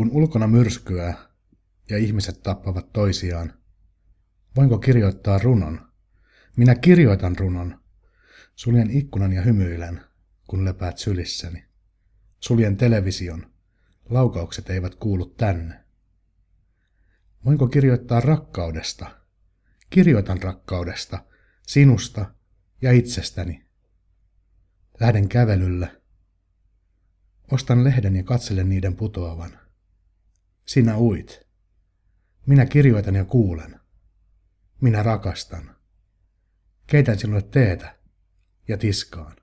Kun ulkona myrskyää ja ihmiset tappavat toisiaan, voinko kirjoittaa runon? Minä kirjoitan runon. Suljen ikkunan ja hymyilen, kun lepäät sylissäni. Suljen television. Laukaukset eivät kuulu tänne. Voinko kirjoittaa rakkaudesta? Kirjoitan rakkaudesta, sinusta ja itsestäni. Lähden kävelylle. Ostan lehden ja katselen niiden putoavan. Sinä uit. Minä kirjoitan ja kuulen. Minä rakastan. Keitän sinulle teetä ja tiskaan.